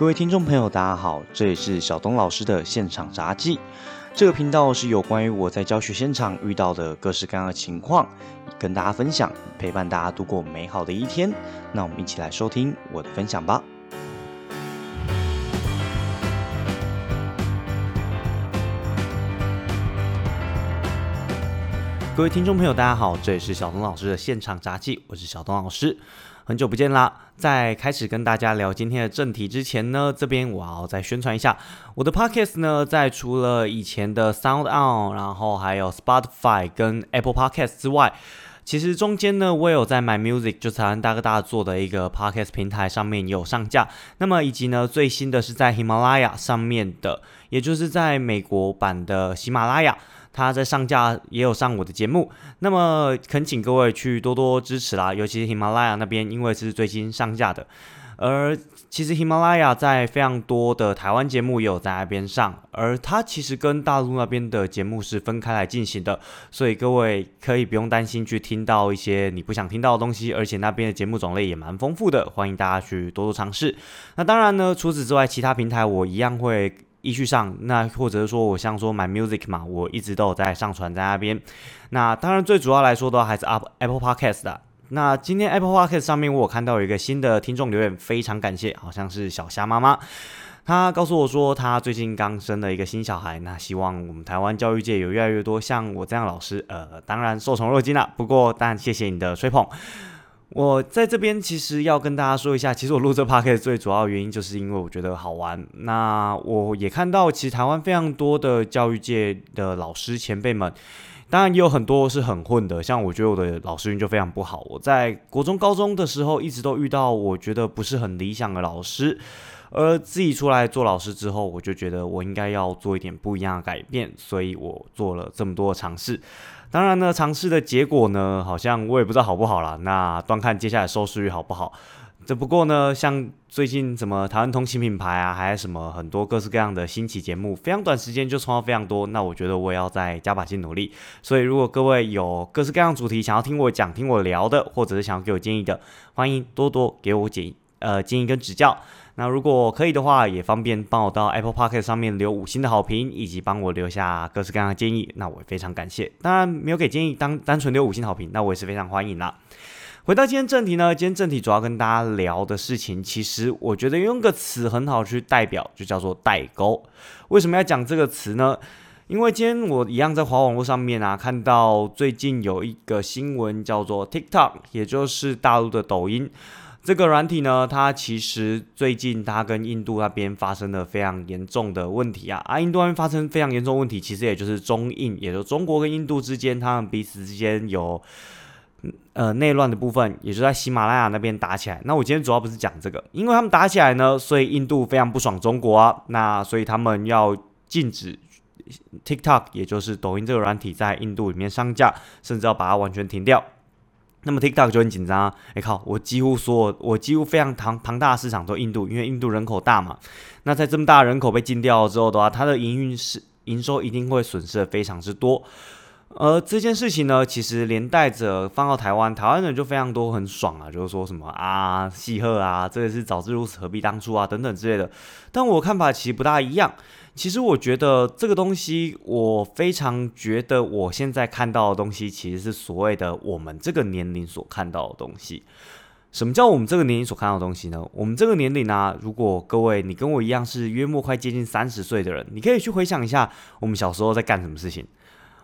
各位听众朋友，大家好，这里是小东老师的现场杂技。这个频道是有关于我在教学现场遇到的各式各样的情况，跟大家分享，陪伴大家度过美好的一天。那我们一起来收听我的分享吧。各位听众朋友，大家好，这里是小东老师的现场杂技，我是小东老师。很久不见啦！在开始跟大家聊今天的正题之前呢，这边我要再宣传一下我的 podcast 呢，在除了以前的 Sound On，然后还有 Spotify 跟 Apple Podcast 之外，其实中间呢，我有在 My Music 就台湾大哥大做的一个 podcast 平台上面也有上架。那么以及呢，最新的是在喜马拉雅上面的，也就是在美国版的喜马拉雅。他在上架也有上我的节目，那么恳请各位去多多支持啦，尤其是喜马拉雅那边，因为是最新上架的。而其实喜马拉雅在非常多的台湾节目也有在那边上，而它其实跟大陆那边的节目是分开来进行的，所以各位可以不用担心去听到一些你不想听到的东西，而且那边的节目种类也蛮丰富的，欢迎大家去多多尝试。那当然呢，除此之外，其他平台我一样会。依序上，那或者是说我像说买 music 嘛，我一直都有在上传在那边。那当然最主要来说的话，还是 App Apple Podcast 的。那今天 Apple Podcast 上面我有看到有一个新的听众留言，非常感谢，好像是小虾妈妈，她告诉我说她最近刚生了一个新小孩，那希望我们台湾教育界有越来越多像我这样老师，呃，当然受宠若惊了。不过，但谢谢你的吹捧。我在这边其实要跟大家说一下，其实我录这 p o d 最主要原因就是因为我觉得好玩。那我也看到，其实台湾非常多的教育界的老师前辈们，当然也有很多是很混的。像我觉得我的老师运就非常不好。我在国中、高中的时候，一直都遇到我觉得不是很理想的老师。而自己出来做老师之后，我就觉得我应该要做一点不一样的改变，所以我做了这么多的尝试。当然呢，尝试的结果呢，好像我也不知道好不好啦。那端看接下来收视率好不好。只不过呢，像最近什么台湾通勤品牌啊，还有什么很多各式各样的新奇节目，非常短时间就冲到非常多。那我觉得我也要再加把劲努力。所以如果各位有各式各样主题想要听我讲、听我聊的，或者是想要给我建议的，欢迎多多给我建呃建议跟指教。那如果可以的话，也方便帮我到 Apple Park 上面留五星的好评，以及帮我留下各式各样的建议，那我也非常感谢。当然没有给建议，当单纯留五星好评，那我也是非常欢迎啦。回到今天正题呢，今天正题主要跟大家聊的事情，其实我觉得用个词很好去代表，就叫做代沟。为什么要讲这个词呢？因为今天我一样在华网络上面啊，看到最近有一个新闻叫做 TikTok，也就是大陆的抖音。这个软体呢，它其实最近它跟印度那边发生了非常严重的问题啊！啊，印度那边发生非常严重问题，其实也就是中印，也就中国跟印度之间，他们彼此之间有呃内乱的部分，也就在喜马拉雅那边打起来。那我今天主要不是讲这个，因为他们打起来呢，所以印度非常不爽中国啊，那所以他们要禁止 TikTok，也就是抖音这个软体在印度里面上架，甚至要把它完全停掉。那么 TikTok 就很紧张啊！哎靠，我几乎所有，我几乎非常庞庞大的市场都印度，因为印度人口大嘛。那在这么大人口被禁掉了之后的话，它的营运是营收一定会损失的非常之多。而这件事情呢，其实连带着放到台湾，台湾人就非常多很爽啊，就是说什么啊，戏鹤啊，这个是早知如此何必当初啊，等等之类的。但我看法其实不大一样。其实我觉得这个东西，我非常觉得我现在看到的东西，其实是所谓的我们这个年龄所看到的东西。什么叫我们这个年龄所看到的东西呢？我们这个年龄呢，如果各位你跟我一样是约莫快接近三十岁的人，你可以去回想一下我们小时候在干什么事情。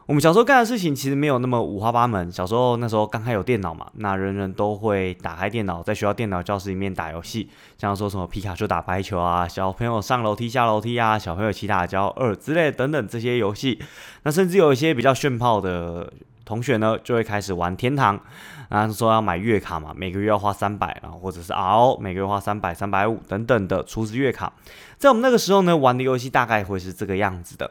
我们小时候干的事情其实没有那么五花八门。小时候那时候刚开有电脑嘛，那人人都会打开电脑，在学校电脑教室里面打游戏，像说什么皮卡丘打排球啊，小朋友上楼梯下楼梯啊，小朋友骑打跤二之类等等这些游戏。那甚至有一些比较炫炮的同学呢，就会开始玩天堂，然后说要买月卡嘛，每个月要花三百，然后或者是 RO 每个月花三百、三百五等等的储值月卡。在我们那个时候呢，玩的游戏大概会是这个样子的。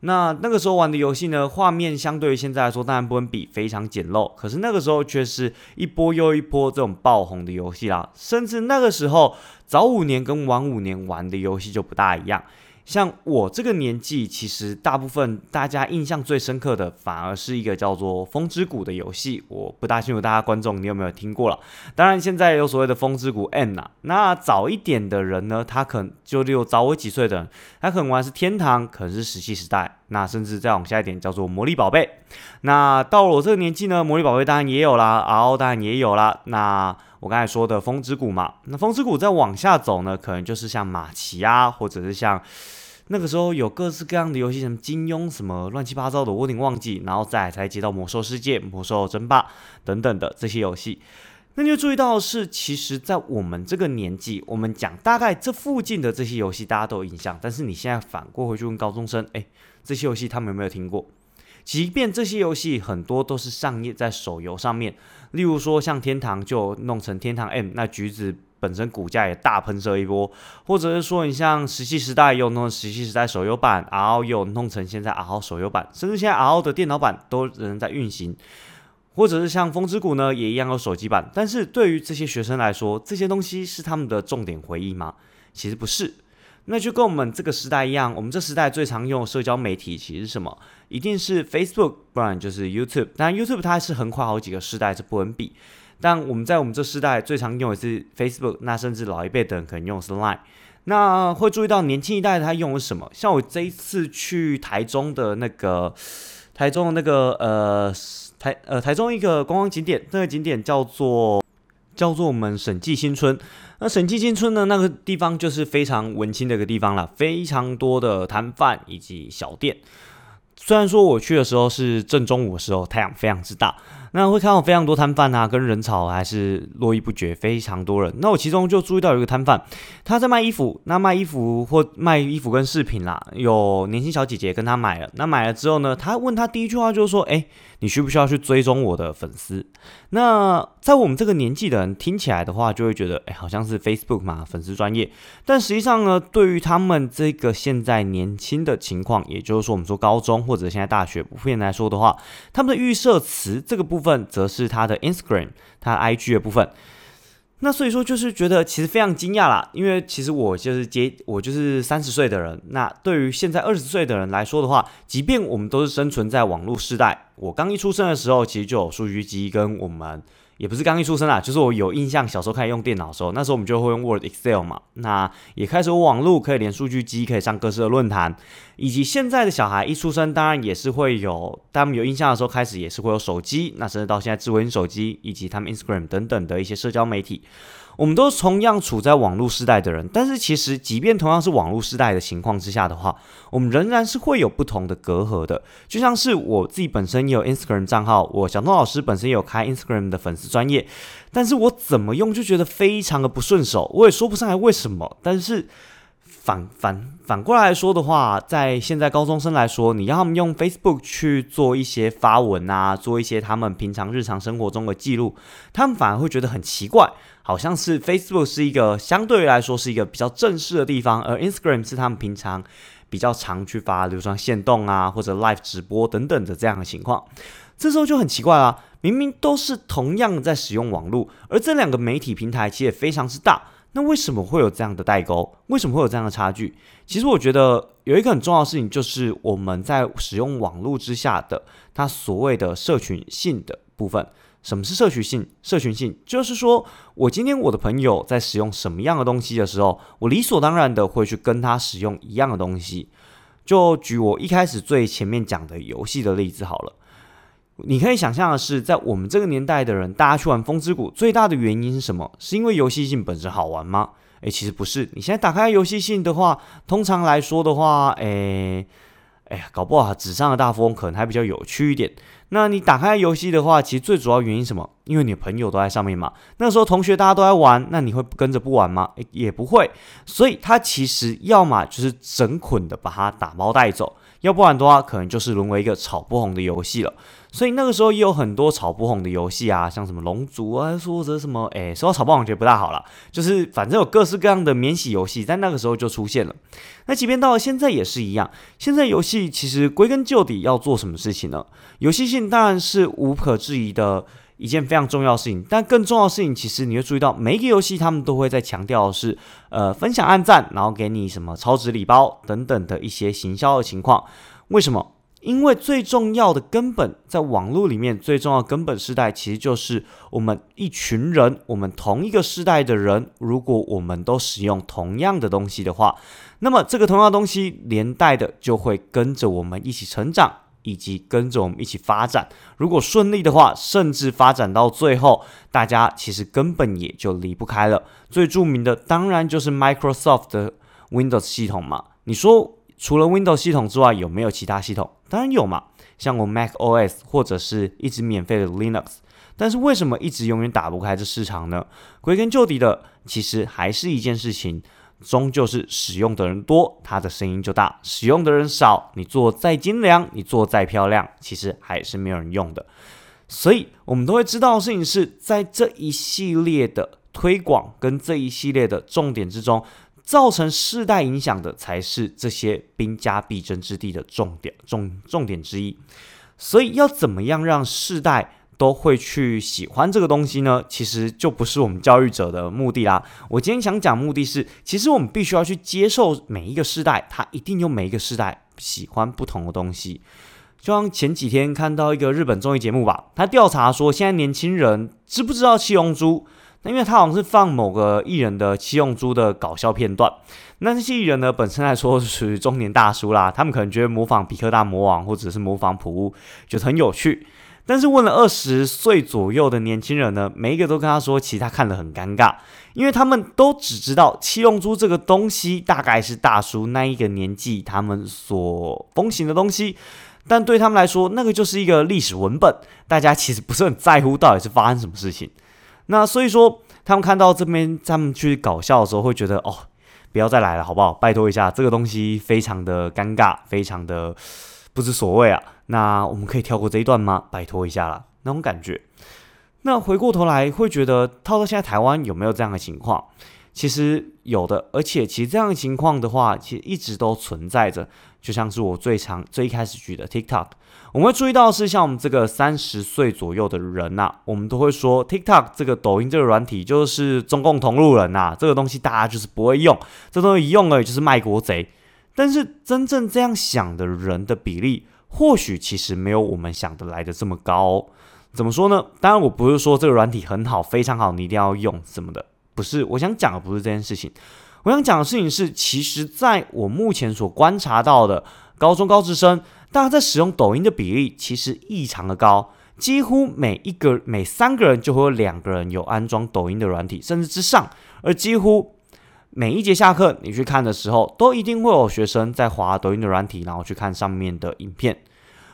那那个时候玩的游戏呢，画面相对于现在来说，当然不能比，非常简陋。可是那个时候却是一波又一波这种爆红的游戏啦。甚至那个时候早五年跟晚五年玩的游戏就不大一样，像我这个年纪，其实大部分大家印象最深刻的，反而是一个叫做《风之谷》的游戏。我不大清楚大家观众你有没有听过了。当然，现在有所谓的《风之谷 N》呐。那早一点的人呢，他可能就例如早我几岁的人，他可能玩是天堂，可能是石器时代。那甚至再往下一点，叫做魔力宝贝。那到了我这个年纪呢，魔力宝贝当然也有啦，RO 当然也有啦。那我刚才说的《风之谷》嘛，那《风之谷》再往下走呢，可能就是像马奇啊，或者是像。那个时候有各式各样的游戏，什么金庸什么乱七八糟的，我有点忘记。然后再才接到魔兽世界、魔兽争霸等等的这些游戏。那就注意到是，其实，在我们这个年纪，我们讲大概这附近的这些游戏，大家都有印象。但是你现在反过回去问高中生，哎，这些游戏他们有没有听过？即便这些游戏很多都是上页在手游上面，例如说像天堂就弄成天堂 M，那橘子。本身股价也大喷射一波，或者是说你像石器时代又弄石器时代手游版，R 又弄成现在 R 手游版，甚至现在 R 的电脑版都仍在运行，或者是像风之谷呢，也一样有手机版。但是对于这些学生来说，这些东西是他们的重点回忆吗？其实不是。那就跟我们这个时代一样，我们这时代最常用社交媒体其实是什么？一定是 Facebook，不然就是 YouTube。但 YouTube 它还是横跨好几个时代，是不能比。但我们在我们这世代最常用的是 Facebook，那甚至老一辈的人可能用的是 Line。那会注意到年轻一代他用的什么？像我这一次去台中的那个台中的那个呃台呃台中一个观光景点，那个景点叫做叫做我们审计新村。那审计新村呢，那个地方就是非常文青的一个地方了，非常多的摊贩以及小店。虽然说我去的时候是正中午的时候，太阳非常之大。那会看到非常多摊贩啊，跟人潮还是络绎不绝，非常多人。那我其中就注意到有一个摊贩，他在卖衣服。那卖衣服或卖衣服跟饰品啦，有年轻小姐姐跟他买了。那买了之后呢，他问他第一句话就是说：“哎，你需不需要去追踪我的粉丝？”那在我们这个年纪的人听起来的话，就会觉得：“哎，好像是 Facebook 嘛，粉丝专业。”但实际上呢，对于他们这个现在年轻的情况，也就是说我们说高中或者现在大学普遍来说的话，他们的预设词这个部。部分则是他的 Instagram，他 IG 的部分。那所以说，就是觉得其实非常惊讶啦，因为其实我就是接我就是三十岁的人。那对于现在二十岁的人来说的话，即便我们都是生存在网络时代，我刚一出生的时候，其实就有数据机跟我们。也不是刚一出生啊，就是我有印象，小时候开始用电脑的时候，那时候我们就会用 Word、Excel 嘛。那也开始有网络，可以连数据机，可以上各式的论坛。以及现在的小孩一出生，当然也是会有，他们有印象的时候开始也是会有手机，那甚至到现在智慧型手机，以及他们 Instagram 等等的一些社交媒体。我们都是同样处在网络时代的人，但是其实，即便同样是网络时代的情况之下的话，我们仍然是会有不同的隔阂的。就像是我自己本身也有 Instagram 账号，我小东老师本身也有开 Instagram 的粉丝专业，但是我怎么用就觉得非常的不顺手，我也说不上来为什么。但是反反反过来说的话，在现在高中生来说，你要他们用 Facebook 去做一些发文啊，做一些他们平常日常生活中的记录，他们反而会觉得很奇怪。好像是 Facebook 是一个相对来说是一个比较正式的地方，而 Instagram 是他们平常比较常去发，比如说线动啊或者 Live 直播等等的这样的情况。这时候就很奇怪了，明明都是同样在使用网络，而这两个媒体平台其实也非常之大，那为什么会有这样的代沟？为什么会有这样的差距？其实我觉得有一个很重要的事情，就是我们在使用网络之下的它所谓的社群性的部分。什么是社群性？社群性就是说，我今天我的朋友在使用什么样的东西的时候，我理所当然的会去跟他使用一样的东西。就举我一开始最前面讲的游戏的例子好了。你可以想象的是，在我们这个年代的人，大家去玩《风之谷》最大的原因是什么？是因为游戏性本身好玩吗？诶，其实不是。你现在打开游戏性的话，通常来说的话，诶，哎呀，搞不好纸上的大富翁可能还比较有趣一点。那你打开游戏的话，其实最主要原因什么？因为你朋友都在上面嘛。那时候同学大家都在玩，那你会跟着不玩吗？也不会。所以它其实要么就是整捆的把它打包带走。要不然的话，可能就是沦为一个炒不红的游戏了。所以那个时候也有很多炒不红的游戏啊，像什么龙族啊，或者什么，哎，说到炒不红，觉得不大好了。就是反正有各式各样的免洗游戏，在那个时候就出现了。那即便到了现在也是一样。现在游戏其实归根究底要做什么事情呢？游戏性当然是无可置疑的一件非常重要的事情。但更重要的事情，其实你会注意到，每一个游戏他们都会在强调的是，呃，分享按赞，然后给你什么超值礼包等等的一些行销的情况。为什么？因为最重要的根本，在网络里面最重要根本时代，其实就是我们一群人，我们同一个世代的人，如果我们都使用同样的东西的话，那么这个同样的东西连带的就会跟着我们一起成长，以及跟着我们一起发展。如果顺利的话，甚至发展到最后，大家其实根本也就离不开了。最著名的当然就是 Microsoft 的 Windows 系统嘛。你说？除了 Windows 系统之外，有没有其他系统？当然有嘛，像我 Mac OS 或者是一直免费的 Linux。但是为什么一直永远打不开这市场呢？归根究底的，其实还是一件事情，终究是使用的人多，它的声音就大；使用的人少，你做再精良，你做再漂亮，其实还是没有人用的。所以，我们都会知道的事情是在这一系列的推广跟这一系列的重点之中。造成世代影响的才是这些兵家必争之地的重点重重点之一，所以要怎么样让世代都会去喜欢这个东西呢？其实就不是我们教育者的目的啦。我今天想讲目的是，其实我们必须要去接受每一个世代，他一定有每一个世代喜欢不同的东西。就像前几天看到一个日本综艺节目吧，他调查说现在年轻人知不知道七龙珠？那因为他好像是放某个艺人的七用珠的搞笑片段，那这些艺人呢本身来说是属于中年大叔啦，他们可能觉得模仿比克大魔王或者是模仿普乌觉得很有趣，但是问了二十岁左右的年轻人呢，每一个都跟他说，其实他看得很尴尬，因为他们都只知道七龙珠这个东西大概是大叔那一个年纪他们所风行的东西，但对他们来说，那个就是一个历史文本，大家其实不是很在乎到底是发生什么事情。那所以说，他们看到这边他们去搞笑的时候，会觉得哦，不要再来了，好不好？拜托一下，这个东西非常的尴尬，非常的不知所谓啊。那我们可以跳过这一段吗？拜托一下啦，那种感觉。那回过头来，会觉得套到现在台湾有没有这样的情况？其实有的，而且其实这样的情况的话，其实一直都存在着。就像是我最常最一开始举的 TikTok，我们会注意到是像我们这个三十岁左右的人呐，我们都会说 TikTok 这个抖音这个软体就是中共同路人呐，这个东西大家就是不会用，这东西一用了就是卖国贼。但是真正这样想的人的比例，或许其实没有我们想的来的这么高。怎么说呢？当然我不是说这个软体很好，非常好，你一定要用什么的。不是，我想讲的不是这件事情。我想讲的事情是，其实在我目前所观察到的高中高职生，大家在使用抖音的比例其实异常的高，几乎每一个每三个人就会有两个人有安装抖音的软体，甚至之上。而几乎每一节下课你去看的时候，都一定会有学生在滑抖音的软体，然后去看上面的影片。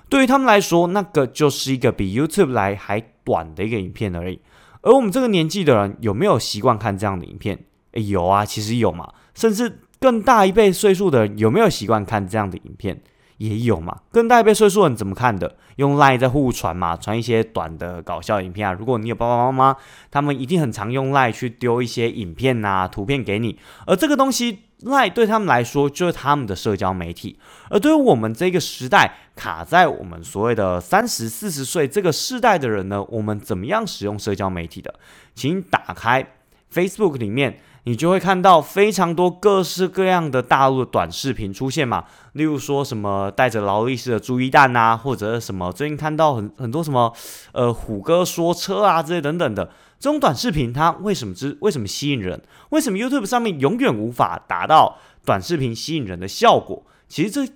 对于他们来说，那个就是一个比 YouTube 来还短的一个影片而已。而我们这个年纪的人有没有习惯看这样的影片？诶，有啊，其实有嘛。甚至更大一辈岁数的人有没有习惯看这样的影片？也有嘛。跟大一辈岁数人怎么看的？用 Lie 在互传嘛，传一些短的搞笑影片啊。如果你有爸爸妈妈，他们一定很常用 Lie 去丢一些影片啊、图片给你。而这个东西 Lie 对他们来说就是他们的社交媒体。而对于我们这个时代，卡在我们所谓的三十四十岁这个世代的人呢，我们怎么样使用社交媒体的？请打开 Facebook 里面，你就会看到非常多各式各样的大陆的短视频出现嘛。例如说什么带着劳力士的朱一蛋呐，或者什么最近看到很很多什么呃虎哥说车啊这些等等的这种短视频，它为什么之为什么吸引人？为什么 YouTube 上面永远无法达到短视频吸引人的效果？其实这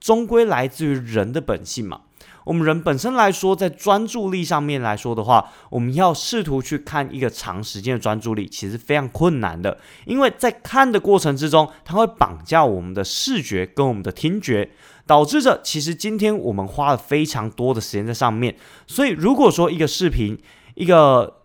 终归来自于人的本性嘛。我们人本身来说，在专注力上面来说的话，我们要试图去看一个长时间的专注力，其实非常困难的。因为在看的过程之中，它会绑架我们的视觉跟我们的听觉，导致着其实今天我们花了非常多的时间在上面。所以，如果说一个视频，一个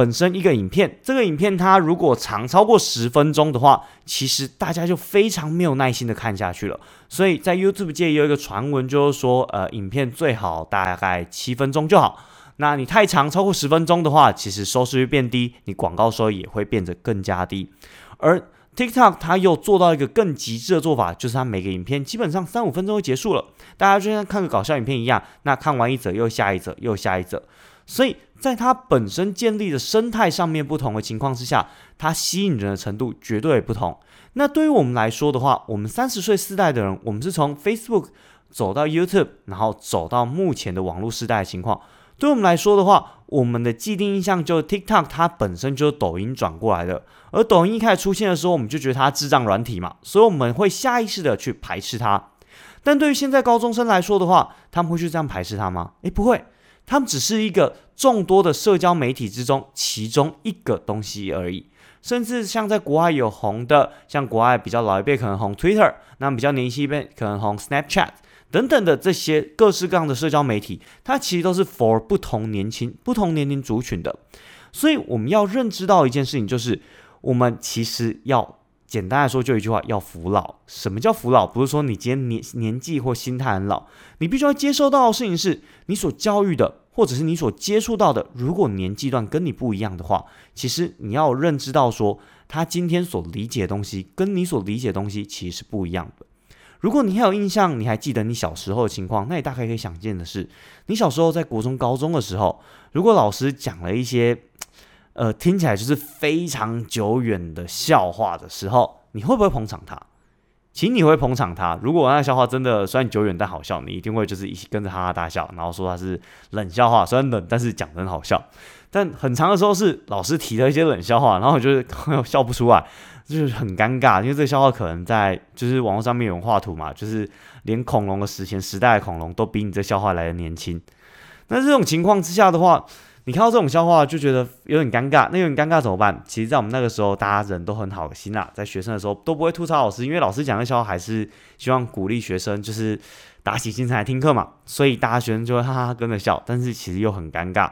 本身一个影片，这个影片它如果长超过十分钟的话，其实大家就非常没有耐心的看下去了。所以在 YouTube 界有一个传闻，就是说，呃，影片最好大概七分钟就好。那你太长，超过十分钟的话，其实收视率变低，你广告收益也会变得更加低。而 TikTok 它又做到一个更极致的做法，就是它每个影片基本上三五分钟就结束了，大家就像看个搞笑影片一样，那看完一则又下一则又下一则。所以在它本身建立的生态上面不同的情况之下，它吸引人的程度绝对不同。那对于我们来说的话，我们三十岁世代的人，我们是从 Facebook 走到 YouTube，然后走到目前的网络时代的情况。对我们来说的话，我们的既定印象就是 TikTok 它本身就是抖音转过来的，而抖音一开始出现的时候，我们就觉得它智障软体嘛，所以我们会下意识的去排斥它。但对于现在高中生来说的话，他们会去这样排斥它吗？诶，不会，他们只是一个众多的社交媒体之中其中一个东西而已。甚至像在国外有红的，像国外比较老一辈可能红 Twitter，那比较年轻一辈可能红 Snapchat 等等的这些各式各样的社交媒体，它其实都是 for 不同年轻、不同年龄族群的。所以我们要认知到一件事情，就是我们其实要简单来说就一句话：要服老。什么叫服老？不是说你今天年年纪或心态很老，你必须要接受到的事情是你所教育的。或者是你所接触到的，如果年纪段跟你不一样的话，其实你要认知到说，他今天所理解的东西跟你所理解的东西其实是不一样的。如果你还有印象，你还记得你小时候的情况，那你大概可以想见的是，你小时候在国中、高中的时候，如果老师讲了一些，呃，听起来就是非常久远的笑话的时候，你会不会捧场他？请你会捧场他。如果那个笑话真的虽然久远但好笑，你一定会就是一起跟着哈哈大笑，然后说他是冷笑话，虽然冷，但是讲的很好笑。但很长的时候是老师提了一些冷笑话，然后就是笑不出来，就是很尴尬。因为这个笑话可能在就是网络上面有人画图嘛，就是连恐龙的史前时代的恐龙都比你这笑话来的年轻。那这种情况之下的话，你看到这种笑话就觉得有点尴尬，那有点尴尬怎么办？其实，在我们那个时候，大家人都很好心啦，在学生的时候都不会吐槽老师，因为老师讲的笑话还是希望鼓励学生，就是打起精神来听课嘛，所以大家学生就会哈哈跟着笑，但是其实又很尴尬。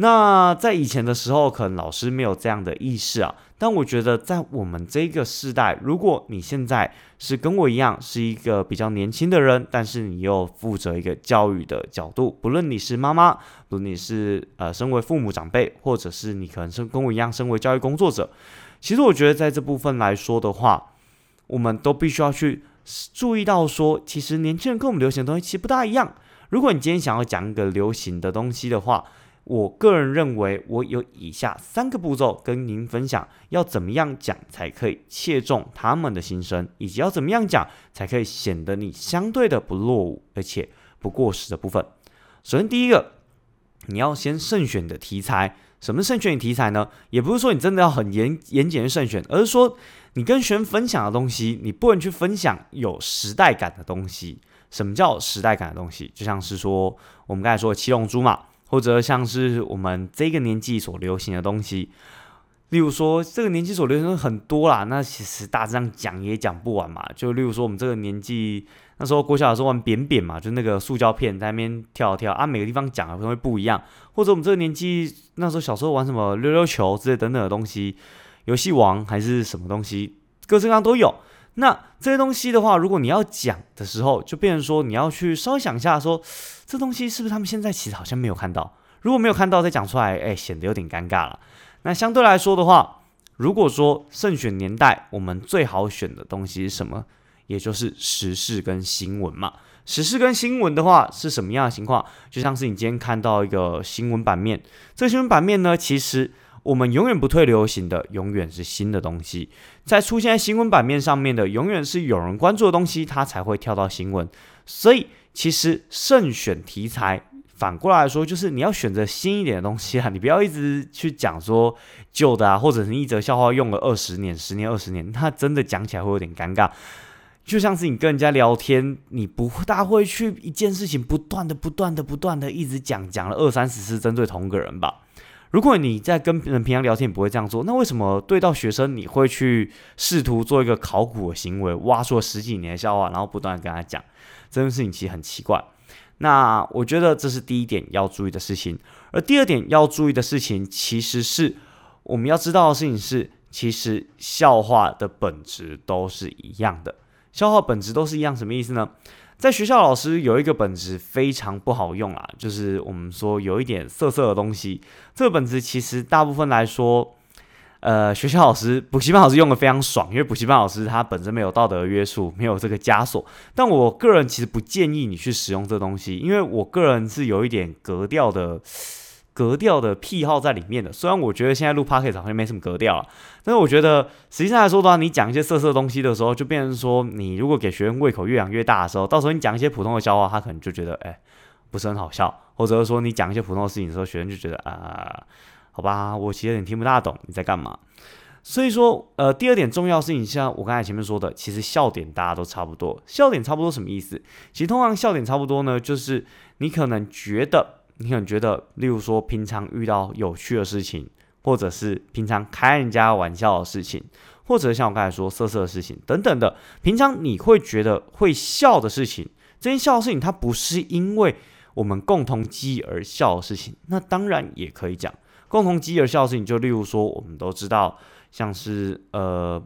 那在以前的时候，可能老师没有这样的意识啊。但我觉得，在我们这个时代，如果你现在是跟我一样是一个比较年轻的人，但是你又负责一个教育的角度，不论你是妈妈，不论你是呃身为父母长辈，或者是你可能是跟我一样身为教育工作者，其实我觉得在这部分来说的话，我们都必须要去注意到说，其实年轻人跟我们流行的东西其实不大一样。如果你今天想要讲一个流行的东西的话，我个人认为，我有以下三个步骤跟您分享，要怎么样讲才可以切中他们的心声，以及要怎么样讲才可以显得你相对的不落伍，而且不过时的部分。首先，第一个，你要先慎选的题材。什么慎选题材呢？也不是说你真的要很严严谨的慎选，而是说你跟学生分享的东西，你不能去分享有时代感的东西。什么叫时代感的东西？就像是说我们刚才说的七龙珠嘛。或者像是我们这个年纪所流行的东西，例如说这个年纪所流行的很多啦，那其实大致上讲也讲不完嘛。就例如说我们这个年纪那时候国小的时候玩扁扁嘛，就那个塑胶片在那边跳跳啊，每个地方讲的可能会不一样。或者我们这个年纪那时候小时候玩什么溜溜球之类等等的东西，游戏王还是什么东西，各式各样都有。那这些东西的话，如果你要讲的时候，就变成说你要去稍微想一下，说这东西是不是他们现在其实好像没有看到？如果没有看到再讲出来，哎，显得有点尴尬了。那相对来说的话，如果说慎选年代，我们最好选的东西是什么？也就是时事跟新闻嘛。时事跟新闻的话是什么样的情况？就像是你今天看到一个新闻版面，这个新闻版面呢，其实。我们永远不退流行的，永远是新的东西。在出现在新闻版面上面的，永远是有人关注的东西，它才会跳到新闻。所以，其实慎选题材，反过来说，就是你要选择新一点的东西啊，你不要一直去讲说旧的啊，或者是一则笑话用了二十年、十年、二十年，那真的讲起来会有点尴尬。就像是你跟人家聊天，你不大会去一件事情不断的、不断的、不断的一直讲，讲了二三十次针对同个人吧。如果你在跟人平常聊天，你不会这样做，那为什么对到学生你会去试图做一个考古的行为，挖出了十几年的笑话，然后不断跟他讲这件事情，其实很奇怪。那我觉得这是第一点要注意的事情，而第二点要注意的事情，其实是我们要知道的事情是，其实笑话的本质都是一样的，笑话本质都是一样，什么意思呢？在学校，老师有一个本子非常不好用啊，就是我们说有一点涩涩的东西。这个本子其实大部分来说，呃，学校老师、补习班老师用的非常爽，因为补习班老师他本身没有道德约束，没有这个枷锁。但我个人其实不建议你去使用这东西，因为我个人是有一点格调的。格调的癖好在里面的。虽然我觉得现在录 p o c a s t 好像没什么格调了，但是我觉得实际上来说的话，你讲一些色色东西的时候，就变成说，你如果给学生胃口越养越大的时候，到时候你讲一些普通的笑话，他可能就觉得，哎，不是很好笑，或者说你讲一些普通的事情的时候，学生就觉得，啊，好吧，我其实有点听不大懂你在干嘛。所以说，呃，第二点重要事情，像我刚才前面说的，其实笑点大家都差不多。笑点差不多什么意思？其实通常笑点差不多呢，就是你可能觉得，你可能觉得，例如说平常遇到有趣的事情，或者是平常开人家玩笑的事情，或者像我刚才说色色的事情等等的，平常你会觉得会笑的事情，这件笑的事情，它不是因为我们共同记忆而笑的事情，那当然也可以讲共同记忆而笑的事情，就例如说我们都知道。像是呃，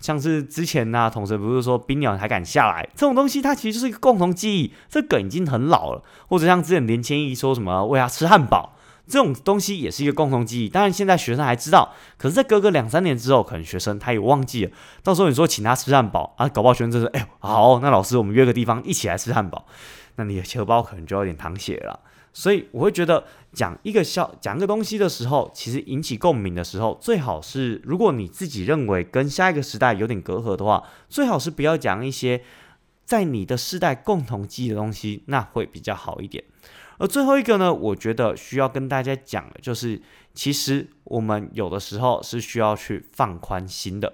像是之前呢，同事不是说冰鸟还敢下来这种东西，它其实就是一个共同记忆。这梗已经很老了，或者像之前林千亿说什么喂他吃汉堡这种东西，也是一个共同记忆。当然现在学生还知道，可是在隔个两三年之后，可能学生他也忘记了。到时候你说请他吃汉堡啊，搞不好学生就是哎好，那老师我们约个地方一起来吃汉堡，那你的钱包可能就有点淌血了。所以我会觉得讲一个笑讲一个东西的时候，其实引起共鸣的时候，最好是如果你自己认为跟下一个时代有点隔阂的话，最好是不要讲一些在你的世代共同记忆的东西，那会比较好一点。而最后一个呢，我觉得需要跟大家讲的就是，其实我们有的时候是需要去放宽心的。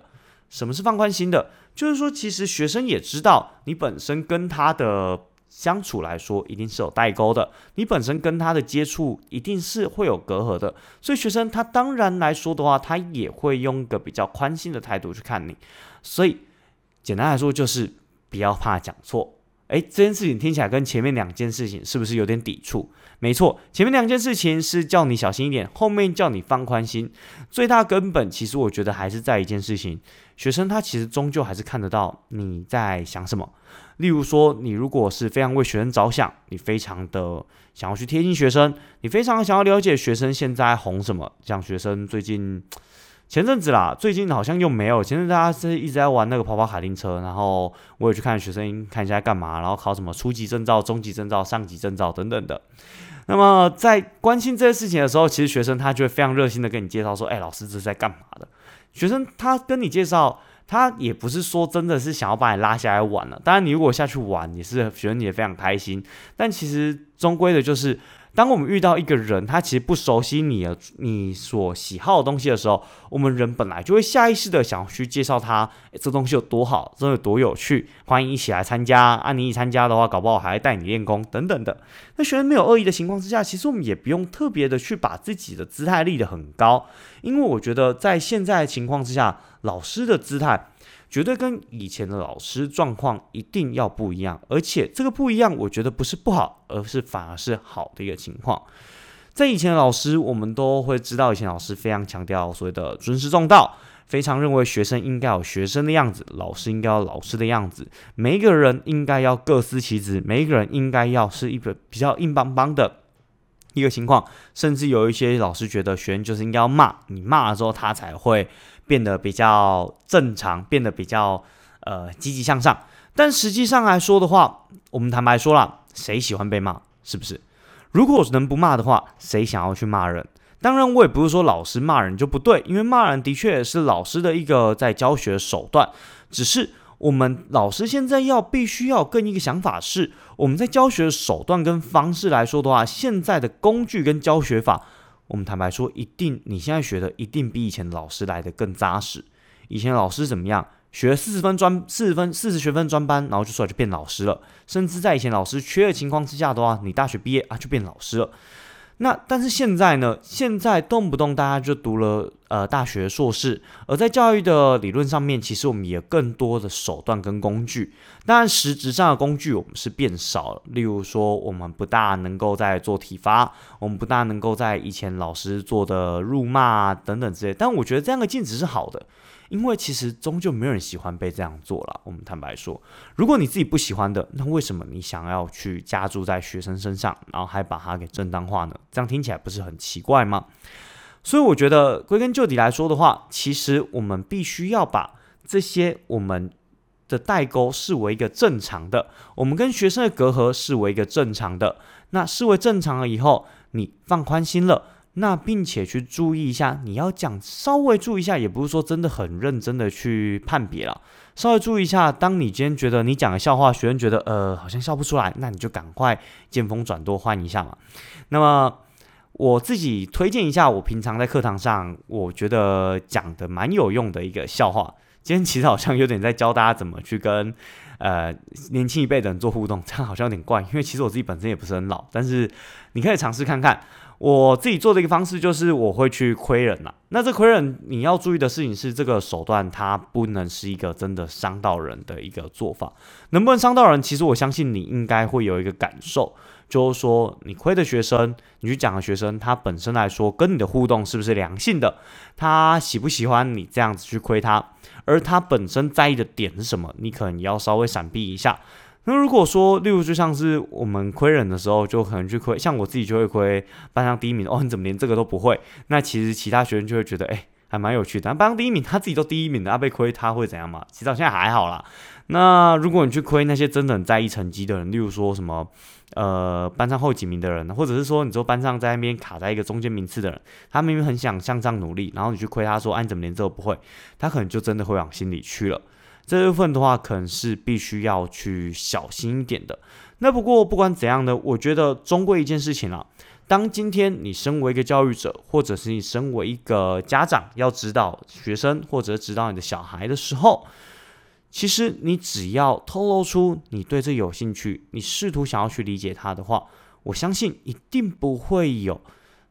什么是放宽心的？就是说，其实学生也知道你本身跟他的。相处来说，一定是有代沟的。你本身跟他的接触，一定是会有隔阂的。所以学生他当然来说的话，他也会用个比较宽心的态度去看你。所以简单来说，就是不要怕讲错。诶，这件事情听起来跟前面两件事情是不是有点抵触？没错，前面两件事情是叫你小心一点，后面叫你放宽心。最大根本其实我觉得还是在一件事情，学生他其实终究还是看得到你在想什么。例如说，你如果是非常为学生着想，你非常的想要去贴近学生，你非常想要了解学生现在红什么，像学生最近前阵子啦，最近好像又没有，前阵大家是一直在玩那个跑跑卡丁车，然后我也去看学生看一下干嘛，然后考什么初级证照、中级证照、上级证照等等的。那么在关心这些事情的时候，其实学生他就会非常热心的跟你介绍说，哎，老师这是在干嘛的？学生他跟你介绍。他也不是说真的是想要把你拉下来玩了，当然你如果下去玩，也是学生也非常开心。但其实终归的就是。当我们遇到一个人，他其实不熟悉你的你所喜好的东西的时候，我们人本来就会下意识的想要去介绍他，这东西有多好，这有多有趣，欢迎一起来参加。啊，你一参加的话，搞不好还会带你练功等等的。那学生没有恶意的情况之下，其实我们也不用特别的去把自己的姿态立得很高，因为我觉得在现在情况之下，老师的姿态。绝对跟以前的老师状况一定要不一样，而且这个不一样，我觉得不是不好，而是反而是好的一个情况。在以前的老师，我们都会知道，以前老师非常强调所谓的尊师重道，非常认为学生应该有学生的样子，老师应该有老师的样子，每一个人应该要各司其职，每一个人应该要是一个比较硬邦邦的一个情况，甚至有一些老师觉得学生就是应该要骂你，骂了之后他才会。变得比较正常，变得比较呃积极向上。但实际上来说的话，我们坦白说了，谁喜欢被骂？是不是？如果能不骂的话，谁想要去骂人？当然，我也不是说老师骂人就不对，因为骂人的确是老师的一个在教学手段。只是我们老师现在要必须要跟一个想法是，我们在教学手段跟方式来说的话，现在的工具跟教学法。我们坦白说，一定你现在学的一定比以前老师来的更扎实。以前老师怎么样，学四十分专四十分四十学分专班，然后就出来就变老师了。甚至在以前老师缺的情况之下的话，你大学毕业啊就变老师了。那但是现在呢？现在动不动大家就读了呃大学硕士，而在教育的理论上面，其实我们也更多的手段跟工具。当然，实质上的工具我们是变少了。例如说，我们不大能够在做体罚，我们不大能够在以前老师做的辱骂等等之类。但我觉得这样的禁止是好的。因为其实终究没有人喜欢被这样做了。我们坦白说，如果你自己不喜欢的，那为什么你想要去加注在学生身上，然后还把它给正当化呢？这样听起来不是很奇怪吗？所以我觉得归根究底来说的话，其实我们必须要把这些我们的代沟视为一个正常的，我们跟学生的隔阂视为一个正常的。那视为正常了以后，你放宽心了。那并且去注意一下，你要讲稍微注意一下，也不是说真的很认真的去判别了，稍微注意一下。当你今天觉得你讲的笑话，学生觉得呃好像笑不出来，那你就赶快见风转舵换一下嘛。那么我自己推荐一下，我平常在课堂上我觉得讲的蛮有用的一个笑话。今天其实好像有点在教大家怎么去跟呃年轻一辈的人做互动，这样好像有点怪，因为其实我自己本身也不是很老，但是你可以尝试看看。我自己做的一个方式就是我会去亏人呐。那这亏人你要注意的事情是，这个手段它不能是一个真的伤到人的一个做法。能不能伤到人？其实我相信你应该会有一个感受，就是说你亏的学生，你去讲的学生，他本身来说跟你的互动是不是良性的？他喜不喜欢你这样子去亏他？而他本身在意的点是什么？你可能要稍微闪避一下。那如果说，例如就像是我们亏人的时候，就可能去亏，像我自己就会亏班上第一名哦，你怎么连这个都不会？那其实其他学生就会觉得，哎，还蛮有趣的。班上第一名，他自己都第一名的，他被亏，他会怎样嘛？其实到现在还好啦。那如果你去亏那些真的很在意成绩的人，例如说什么，呃，班上后几名的人，或者是说你说班上在那边卡在一个中间名次的人，他明明很想向上努力，然后你去亏他说，哎，你怎么连这都不会？他可能就真的会往心里去了。这部分的话，可能是必须要去小心一点的。那不过不管怎样呢，我觉得终归一件事情啦。当今天你身为一个教育者，或者是你身为一个家长，要指导学生或者指导你的小孩的时候，其实你只要透露出你对这有兴趣，你试图想要去理解他的话，我相信一定不会有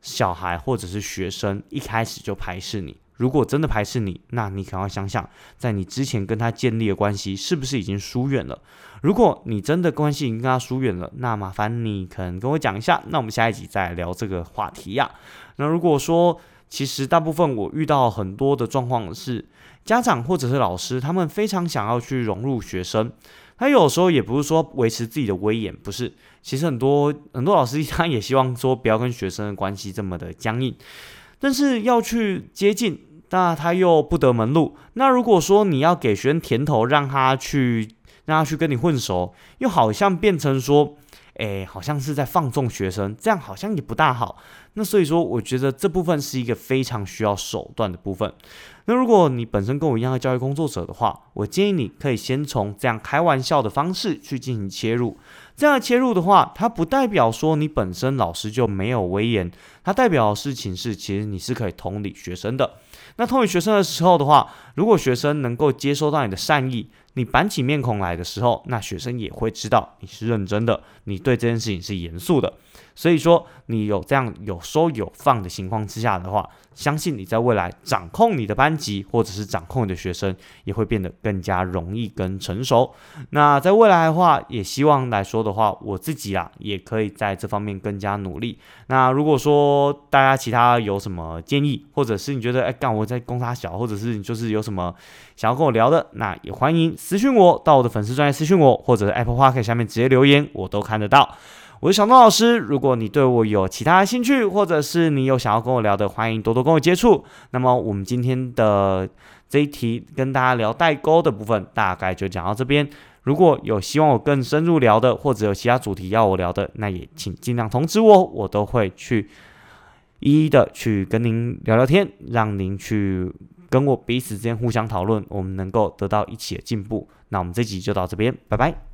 小孩或者是学生一开始就排斥你。如果真的排斥你，那你可要想想，在你之前跟他建立的关系是不是已经疏远了？如果你真的关系已经跟他疏远了，那麻烦你可能跟我讲一下，那我们下一集再聊这个话题呀。那如果说，其实大部分我遇到很多的状况是，家长或者是老师，他们非常想要去融入学生，他有时候也不是说维持自己的威严，不是，其实很多很多老师他也希望说不要跟学生的关系这么的僵硬，但是要去接近。那他又不得门路。那如果说你要给学生甜头，让他去，让他去跟你混熟，又好像变成说，哎，好像是在放纵学生，这样好像也不大好。那所以说，我觉得这部分是一个非常需要手段的部分。那如果你本身跟我一样的教育工作者的话，我建议你可以先从这样开玩笑的方式去进行切入。这样切入的话，它不代表说你本身老师就没有威严，它代表的事情是，其实你是可以同理学生的。那同理学生的时候的话，如果学生能够接收到你的善意，你板起面孔来的时候，那学生也会知道你是认真的，你对这件事情是严肃的。所以说，你有这样有收有放的情况之下的话，相信你在未来掌控你的班级，或者是掌控你的学生，也会变得更加容易跟成熟。那在未来的话，也希望来说的话，我自己啊，也可以在这方面更加努力。那如果说大家其他有什么建议，或者是你觉得哎干我在公差小，或者是你就是有什么想要跟我聊的，那也欢迎私信我到我的粉丝专业私信我，或者 Apple Park 下面直接留言，我都看得到。我是小东老师，如果你对我有其他兴趣，或者是你有想要跟我聊的，欢迎多多跟我接触。那么我们今天的这一题跟大家聊代沟的部分，大概就讲到这边。如果有希望我更深入聊的，或者有其他主题要我聊的，那也请尽量通知我，我都会去一一的去跟您聊聊天，让您去跟我彼此之间互相讨论，我们能够得到一起的进步。那我们这集就到这边，拜拜。